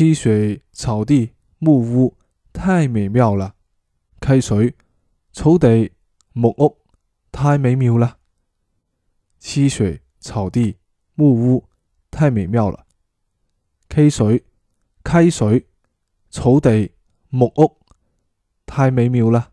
溪水草地木屋太美妙了，溪水草地木屋太美妙了。溪水草地木屋太美妙了。溪水溪水草地木屋太美妙了。